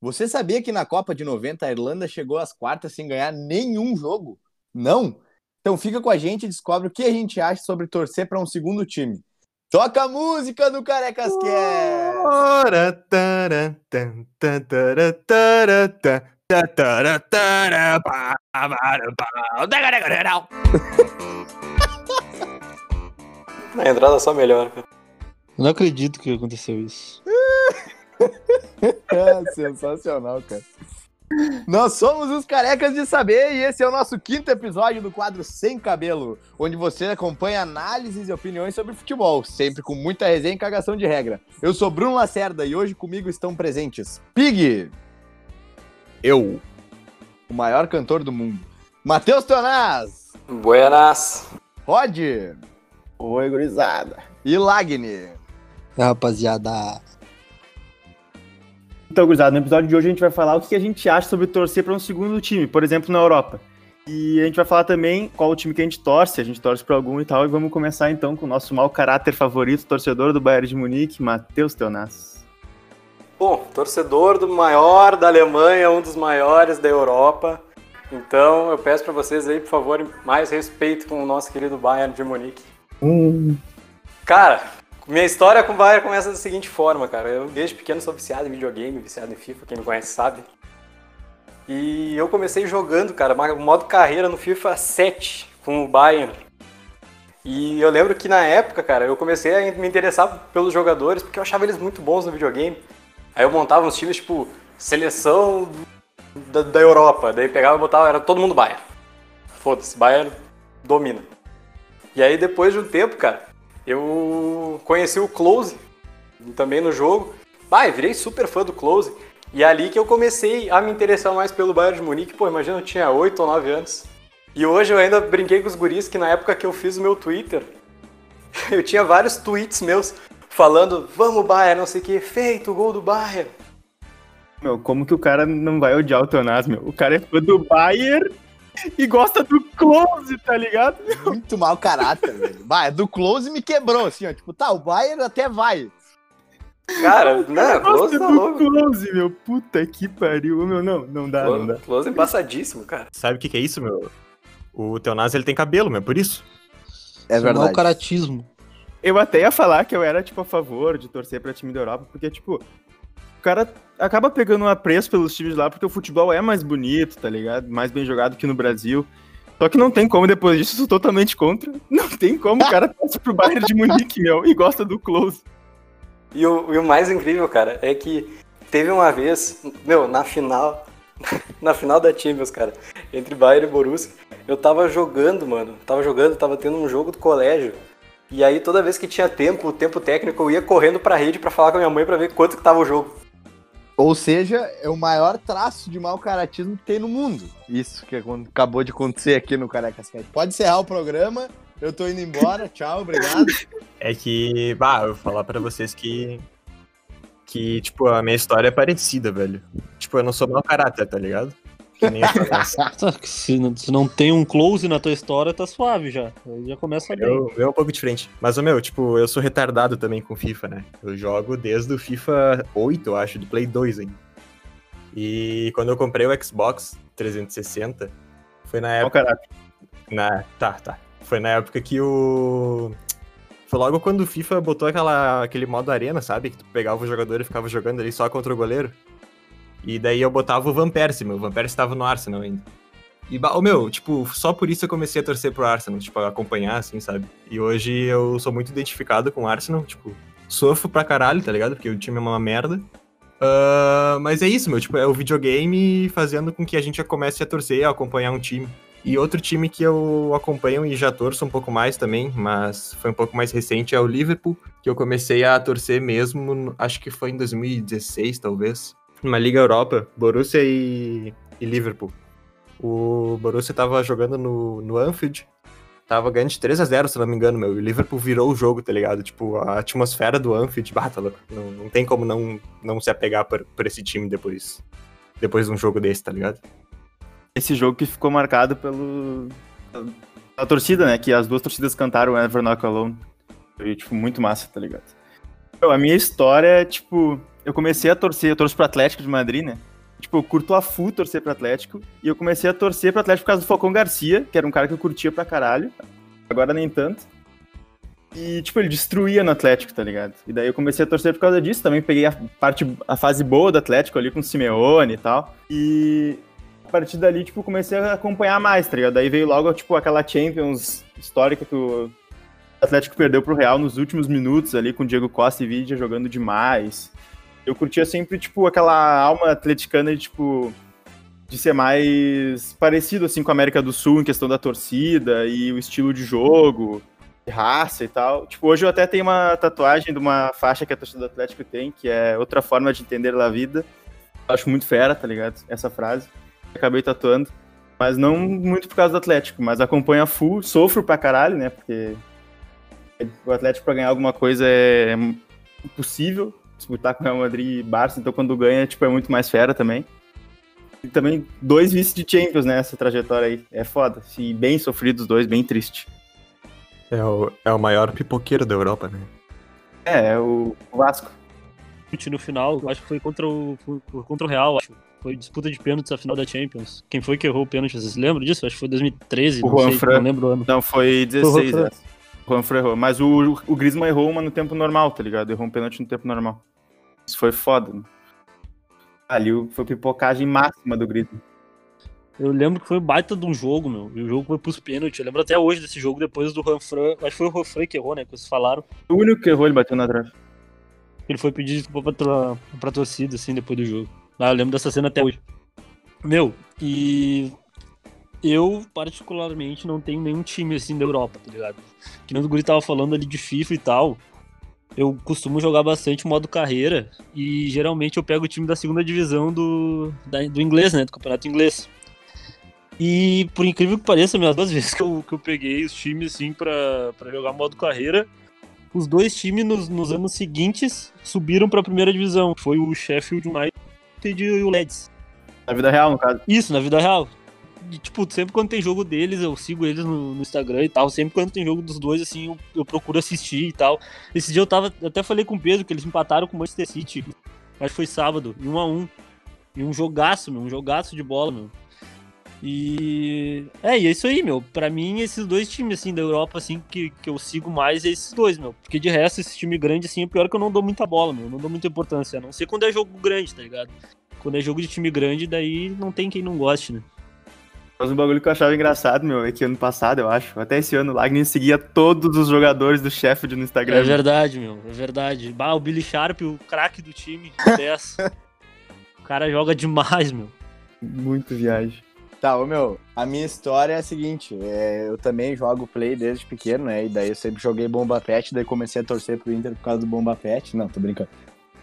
Você sabia que na Copa de 90 a Irlanda chegou às quartas sem ganhar nenhum jogo? Não? Então fica com a gente e descobre o que a gente acha sobre torcer para um segundo time. Toca a música do Carecas. Na entrada só melhor. cara. Eu não acredito que aconteceu isso. É sensacional, cara. Nós somos os carecas de saber e esse é o nosso quinto episódio do quadro Sem Cabelo, onde você acompanha análises e opiniões sobre futebol, sempre com muita resenha e cagação de regra. Eu sou Bruno Lacerda e hoje comigo estão presentes Pig, Eu. o maior cantor do mundo, Matheus Tonaz, Buenas. Rod Oi, gurizada. e Lagni. É, rapaziada. Então, gurizada, no episódio de hoje a gente vai falar o que a gente acha sobre torcer para um segundo time, por exemplo, na Europa. E a gente vai falar também qual o time que a gente torce, a gente torce para algum e tal. E vamos começar então com o nosso mau caráter favorito, torcedor do Bayern de Munique, Matheus Teonas. Bom, torcedor do maior da Alemanha, um dos maiores da Europa. Então eu peço pra vocês aí, por favor, mais respeito com o nosso querido Bayern de Munique. Cara, minha história com o Bayern começa da seguinte forma, cara. Eu desde pequeno sou viciado em videogame, viciado em FIFA, quem me conhece sabe. E eu comecei jogando, cara, o modo carreira no FIFA 7 com o Bayern. E eu lembro que na época, cara, eu comecei a me interessar pelos jogadores porque eu achava eles muito bons no videogame. Aí eu montava uns times tipo seleção da, da Europa, daí pegava e botava, era todo mundo Bayern. Foda-se, Bayern domina. E aí depois de um tempo, cara, eu conheci o Close também no jogo. Bah, virei super fã do Close. E é ali que eu comecei a me interessar mais pelo Bayern de Munique. Pô, imagina, eu tinha 8 ou 9 anos. E hoje eu ainda brinquei com os guris que na época que eu fiz o meu Twitter, eu tinha vários tweets meus falando, vamos Bayern, não sei o que, feito o gol do Bayern. Meu, como que o cara não vai odiar o Teonas, meu? O cara é fã do Bayern e gosta do Close, tá ligado? Muito mau caráter, velho. Vai, do close me quebrou, assim, ó. Tipo, tá, o Bayern até vai. Cara, não, Close Gosta tá do louco. Close, meu. Puta que pariu. Meu, não, não dá, não dá. Close, Close é embaçadíssimo, cara. Sabe o que, que é isso, meu? O Teonaz, ele tem cabelo, meu, por isso. É Isso mau caratismo. Eu até ia falar que eu era, tipo, a favor de torcer pra time da Europa, porque, tipo, cara acaba pegando um apreço pelos times lá, porque o futebol é mais bonito, tá ligado? Mais bem jogado que no Brasil. Só que não tem como, depois disso, sou totalmente contra. Não tem como, o cara torce pro Bayern de Munique, meu, e gosta do Close. E o, e o mais incrível, cara, é que teve uma vez, meu, na final, na final da Champions, cara, entre Bayern e Borussia, eu tava jogando, mano, tava jogando, tava tendo um jogo do colégio, e aí toda vez que tinha tempo, tempo técnico, eu ia correndo pra rede pra falar com a minha mãe pra ver quanto que tava o jogo. Ou seja, é o maior traço de mau caratismo que tem no mundo. Isso que acabou de acontecer aqui no Carecas Cast. Pode encerrar o programa. Eu tô indo embora. Tchau, obrigado. É que, bah, eu vou falar pra vocês que. Que, tipo, a minha história é parecida, velho. Tipo, eu não sou mau caráter, tá ligado? Que nem Se não, se não tem um close na tua história, tá suave já. Aí já começa bem. Eu, eu é um pouco diferente. Mas, o meu, tipo, eu sou retardado também com FIFA, né? Eu jogo desde o FIFA 8, eu acho, do Play 2 ainda. E quando eu comprei o Xbox 360, foi na época. caraca. Na... Tá, tá. Foi na época que o. Foi logo quando o FIFA botou aquela, aquele modo arena, sabe? Que tu pegava o jogador e ficava jogando ali só contra o goleiro. E daí eu botava o Van Persie, meu. O Van Persie tava no Arsenal ainda. E, ô, meu, tipo, só por isso eu comecei a torcer pro Arsenal, tipo, acompanhar, assim, sabe? E hoje eu sou muito identificado com o Arsenal, tipo, sofro pra caralho, tá ligado? Porque o time é uma merda. Ah, mas é isso, meu, tipo, é o videogame fazendo com que a gente comece a torcer, a acompanhar um time. E outro time que eu acompanho e já torço um pouco mais também, mas foi um pouco mais recente, é o Liverpool, que eu comecei a torcer mesmo, acho que foi em 2016, talvez. Numa Liga Europa, Borussia e, e Liverpool. O Borussia tava jogando no, no Anfield, tava ganhando de 3 a 0 se não me engano, meu. E o Liverpool virou o jogo, tá ligado? Tipo, a atmosfera do Anfield, bah, tá. Não, não tem como não, não se apegar por, por esse time depois, depois de um jogo desse, tá ligado? Esse jogo que ficou marcado pelo. A torcida, né? Que as duas torcidas cantaram Ever Knock Alone. Foi, tipo, muito massa, tá ligado? Meu, a minha história é, tipo. Eu comecei a torcer, eu torço pro Atlético de Madrid, né? Tipo, eu curto a full torcer pro Atlético. E eu comecei a torcer pro Atlético por causa do Falcão Garcia, que era um cara que eu curtia pra caralho. Agora nem tanto. E, tipo, ele destruía no Atlético, tá ligado? E daí eu comecei a torcer por causa disso. Também peguei a parte, a fase boa do Atlético ali com o Simeone e tal. E a partir dali, tipo, comecei a acompanhar mais, tá ligado? Daí veio logo, tipo, aquela Champions histórica que o Atlético perdeu pro Real nos últimos minutos ali, com o Diego Costa e Vidia jogando demais. Eu curtia sempre, tipo, aquela alma atleticana de, tipo, de ser mais parecido, assim, com a América do Sul em questão da torcida e o estilo de jogo raça e tal. Tipo, hoje eu até tenho uma tatuagem de uma faixa que a torcida do Atlético tem, que é outra forma de entender a vida. Eu acho muito fera, tá ligado? Essa frase. Acabei tatuando. Mas não muito por causa do Atlético, mas acompanho a full, sofro pra caralho, né? Porque o Atlético pra ganhar alguma coisa é impossível. Disputar com o Real Madrid e Barça, então quando ganha, tipo, é muito mais fera também. E também dois vice de Champions nessa né, trajetória aí. É foda. E bem sofridos dois, bem triste. É o, é o maior pipoqueiro da Europa, né? É, é o Vasco. No final, acho que foi contra o, contra o Real, acho. Foi disputa de pênaltis a final da Champions. Quem foi que errou o pênalti? Vocês lembram disso? Acho que foi 2013, o não, Juan sei, Fran. não lembro o ano. Não, foi 16, é. O Juan Fran errou. Mas o, o Griezmann errou uma no tempo normal, tá ligado? Errou um pênalti no tempo normal. Isso foi foda. Né? Ali foi pipocagem máxima do Griezmann. Eu lembro que foi baita de um jogo, meu. E o jogo foi pros pênaltis. Eu lembro até hoje desse jogo, depois do Ranfran. Acho que foi o Ranfran que errou, né? Que vocês falaram. O único que errou, ele bateu na trave. Ele foi pedir desculpa pra, pra torcida, assim, depois do jogo. Ah, eu lembro dessa cena até hoje. Meu, e eu, particularmente, não tenho nenhum time assim da Europa, tá ligado? Que nem o Guri tava falando ali de FIFA e tal. Eu costumo jogar bastante modo carreira e geralmente eu pego o time da segunda divisão do, da, do inglês, né? Do campeonato inglês. E por incrível que pareça, minhas duas vezes que eu, que eu peguei os times assim pra, pra jogar modo carreira, os dois times nos, nos anos seguintes subiram pra primeira divisão. Foi o Sheffield United e o Leeds. Na vida real, no caso. Isso, na vida real. Tipo, sempre quando tem jogo deles, eu sigo eles no, no Instagram e tal. Sempre quando tem jogo dos dois, assim, eu, eu, procuro assistir e tal. Esse dia eu tava. Eu até falei com o Pedro que eles empataram com o Manchester City. Acho que foi sábado, em 1 a 1 E um jogaço, meu, um jogaço de bola, meu. E é, e é isso aí, meu. Pra mim, esses dois times, assim, da Europa, assim, que, que eu sigo mais é esses dois, meu. Porque de resto, esse time grande, assim, é pior que eu não dou muita bola, meu. Eu não dou muita importância. A não ser quando é jogo grande, tá ligado? Quando é jogo de time grande, daí não tem quem não goste, né? Mas um bagulho que eu achava engraçado, meu, é que ano passado, eu acho, até esse ano, o Lagnin seguia todos os jogadores do Sheffield no Instagram. É verdade, meu, é verdade. Bah, o Billy Sharp, o craque do time, 10. o cara joga demais, meu. Muito viagem. Tá, ô meu, a minha história é a seguinte, é, eu também jogo play desde pequeno, né, e daí eu sempre joguei Bomba Pet, daí comecei a torcer pro Inter por causa do Bomba Pet, não, tô brincando.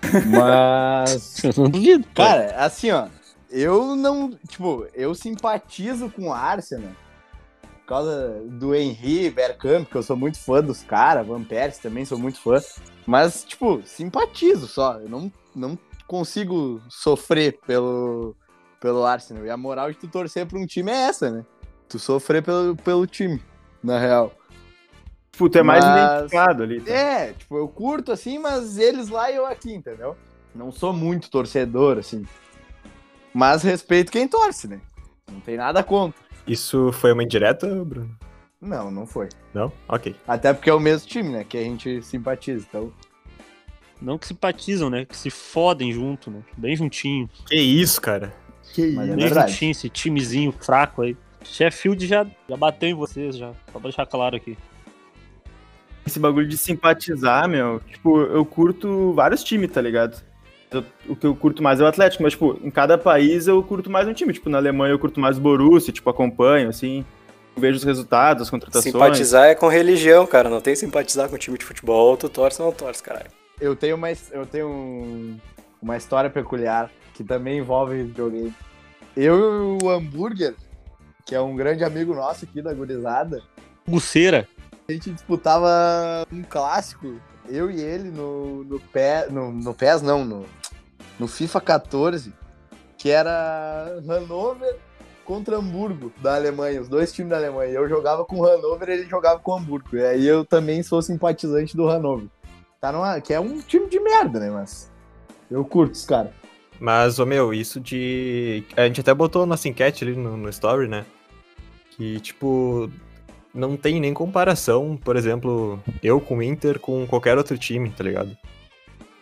Mas... Eu não duvido. Cara, assim, ó, eu não, tipo, eu simpatizo com o Arsenal por causa do Henry, Bergkamp, que eu sou muito fã dos caras, Van Persie também sou muito fã, mas, tipo, simpatizo só, eu não, não consigo sofrer pelo pelo Arsenal. E a moral de tu torcer pra um time é essa, né? Tu sofrer pelo, pelo time, na real. Tipo, tu é mais mas... identificado ali. Tá? É, tipo, eu curto assim, mas eles lá e eu aqui, entendeu? Não sou muito torcedor, assim. Mas respeito quem torce, né? Não tem nada contra. Isso foi uma indireta, Bruno? Não, não foi. Não? Ok. Até porque é o mesmo time, né? Que a gente simpatiza, então. Não que simpatizam, né? Que se fodem junto, né? Bem juntinho. Que isso, cara. Que Mas é verdade. esse timezinho fraco aí. Sheffield já, já bateu em vocês, já. Só pra deixar claro aqui. Esse bagulho de simpatizar, meu, tipo, eu curto vários times, tá ligado? O que eu curto mais é o Atlético, mas, tipo, em cada país eu curto mais um time. Tipo, na Alemanha eu curto mais o Borussia, tipo, acompanho, assim, vejo os resultados, as contratações. Simpatizar é com religião, cara. Não tem simpatizar com time de futebol, tu torce ou não torce, caralho. Eu tenho uma, eu tenho um, uma história peculiar que também envolve videogame. Eu e o Hambúrguer, que é um grande amigo nosso aqui da gurizada. Buceira. A gente disputava um clássico, eu e ele, no, no, pé, no, no PES, não, no, no FIFA 14, que era Hannover contra Hamburgo, da Alemanha, os dois times da Alemanha. Eu jogava com o Hannover ele jogava com o Hamburgo. E aí eu também sou simpatizante do Hannover. Tá numa, que é um time de merda, né, mas Eu curto os caras. Mas, ô meu, isso de. A gente até botou nossa enquete ali no, no story, né? Que, tipo, não tem nem comparação, por exemplo, eu com o Inter com qualquer outro time, tá ligado?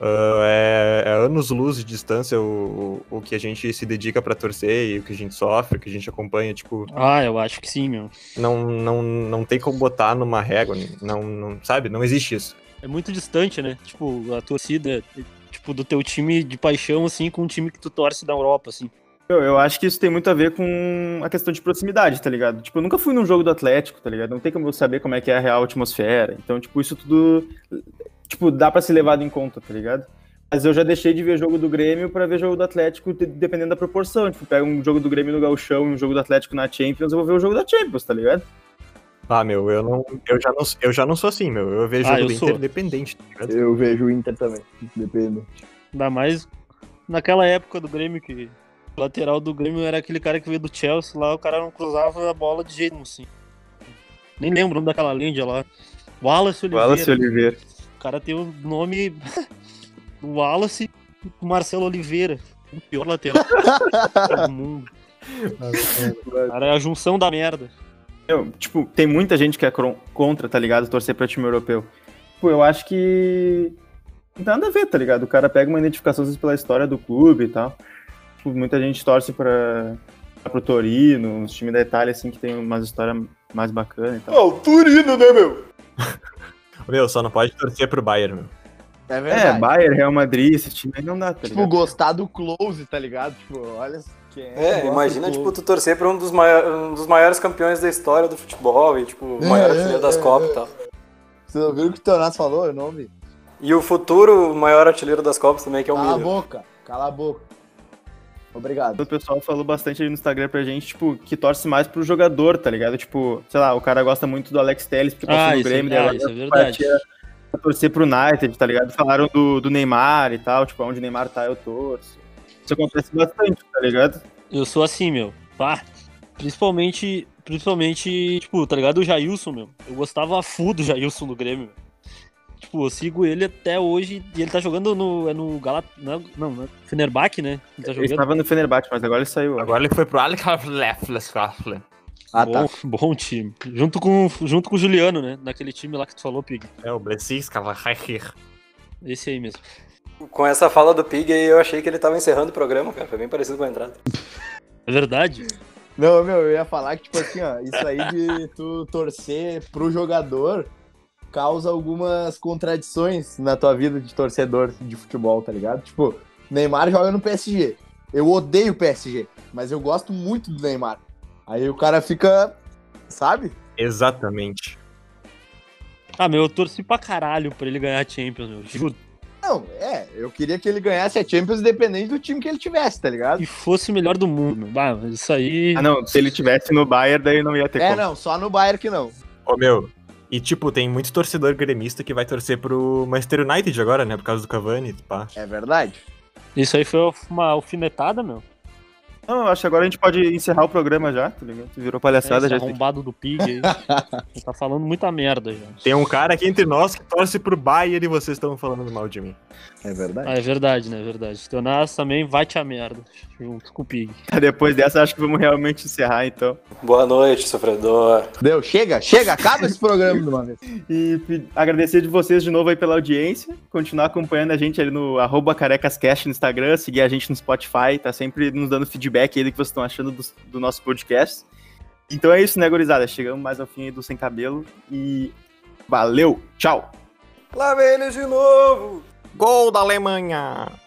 Uh, é, é anos luz de distância o, o, o que a gente se dedica pra torcer e o que a gente sofre, o que a gente acompanha, tipo, Ah, eu acho que sim, meu. não, não, não tem como botar numa régua, não, não, sabe? Não existe isso. É muito distante, né? Tipo, a torcida, tipo, do teu time de paixão, assim, com um time que tu torce da Europa, assim. Eu, eu acho que isso tem muito a ver com a questão de proximidade, tá ligado? Tipo, eu nunca fui num jogo do Atlético, tá ligado? Não tem como eu saber como é que é a real atmosfera. Então, tipo, isso tudo, tipo, dá pra ser levado em conta, tá ligado? Mas eu já deixei de ver jogo do Grêmio pra ver jogo do Atlético, de- dependendo da proporção. Tipo, pega um jogo do Grêmio no Gauchão e um jogo do Atlético na Champions, eu vou ver o jogo da Champions, tá ligado? Ah, meu, eu não, eu já não, eu já não sou assim, meu. Eu vejo Ah, jogo eu do sou. Inter independente, tá ligado? Eu vejo o Inter também, depende. Ainda mais naquela época do Grêmio, que o lateral do Grêmio era aquele cara que veio do Chelsea lá, o cara não cruzava a bola de jeito nenhum, assim. Nem lembro o nome daquela lenda lá. Wallace Oliveira. Wallace Oliveira. O cara tem o nome Wallace e Marcelo Oliveira. O pior lateral do mundo. O cara é a junção da merda. Eu, tipo, tem muita gente que é contra, tá ligado? Torcer pra time europeu. Tipo, eu acho que. Não tem nada a ver, tá ligado? O cara pega uma identificação às vezes, pela história do clube e tal. Tipo, muita gente torce pra, pro Torino, os times da Itália, assim, que tem umas histórias mais bacanas e tal. o Turino, né, meu? Meu, só não pode torcer pro Bayern, meu. É É, verdade. Bayern, Real Madrid, esse time aí não dá, tá Tipo, ligado? gostar do close, tá ligado? Tipo, olha quem é. É, imagina, tipo, tu torcer pra um dos, maiores, um dos maiores campeões da história do futebol e, tipo, o maior É, artilheiro das é, Copas é. e tal. Vocês ouviram o que o Teonato falou? Eu não ouvi. E o futuro maior artilheiro das Copas também, que é o Cala a Miller. boca, cala a boca. Obrigado. O pessoal falou bastante aí no Instagram pra gente, tipo, que torce mais pro jogador, tá ligado? Tipo, sei lá, o cara gosta muito do Alex Telles, porque passou Ah, no isso, Grêmio, é, daí ah, isso é verdade. partia pra torcer pro United, tá ligado? Falaram do, do Neymar e tal, tipo, onde o Neymar tá, eu torço. Isso acontece bastante, tá ligado? Eu sou assim, meu. Pá. Principalmente, principalmente, tipo, tá ligado? O Jailson, meu. Eu gostava full do Jailson do Grêmio. Tipo, eu sigo ele até hoje e ele tá jogando no. É no Galat. Não, não, não é Fenerbahçe, né? Ele tá Ele jogando. estava no Fenerbahçe, mas agora ele saiu. Agora ele foi pro Alex Ah, tá. bom, bom time. Junto com, junto com o Juliano, né? Naquele time lá que tu falou, Pig. É, o Blesiska Lahir. Esse aí mesmo. Com essa fala do Pig aí, eu achei que ele tava encerrando o programa, cara. Foi bem parecido com a entrada. É verdade? Não, meu, eu ia falar que, tipo assim, ó, isso aí de tu torcer pro jogador causa algumas contradições na tua vida de torcedor de futebol, tá ligado? Tipo, Neymar joga no PSG. Eu odeio o PSG, mas eu gosto muito do Neymar. Aí o cara fica, sabe? Exatamente. Ah, meu, eu torci pra caralho pra ele ganhar a Champions, meu. Juro. Não, é, eu queria que ele ganhasse a Champions independente do time que ele tivesse, tá ligado? Que fosse o melhor do mundo, meu. Bah, mas isso aí. Ah, não, se ele tivesse no Bayern, daí não ia ter É, como. não, só no Bayern que não. Ô, meu. E, tipo, tem muito torcedor gremista que vai torcer pro Manchester United agora, né? Por causa do Cavani, pá. É verdade. Isso aí foi uma alfinetada, meu. Não, eu acho que agora a gente pode encerrar o programa já, tá ligado? Virou palhaçada Esse já. arrombado do Pig aí. Tá falando muita merda já. Tem um cara aqui entre nós que torce pro Bayern e vocês estão falando mal de mim. É verdade. Ah, é verdade, né? É verdade. Teonas também vai te a merda. Junto com o Pig. Depois dessa, acho que vamos realmente encerrar, então. Boa noite, sofredor. Deu, chega, chega, acaba esse programa de uma vez. E agradecer de vocês de novo aí pela audiência. Continuar acompanhando a gente ali no arroba carecascast no Instagram, seguir a gente no Spotify, tá sempre nos dando feedback aí do que vocês estão achando do, do nosso podcast. Então é isso, né, gurizada? Chegamos mais ao fim aí do Sem Cabelo e valeu, tchau! Lá vem eles de novo! Gol da Alemanha!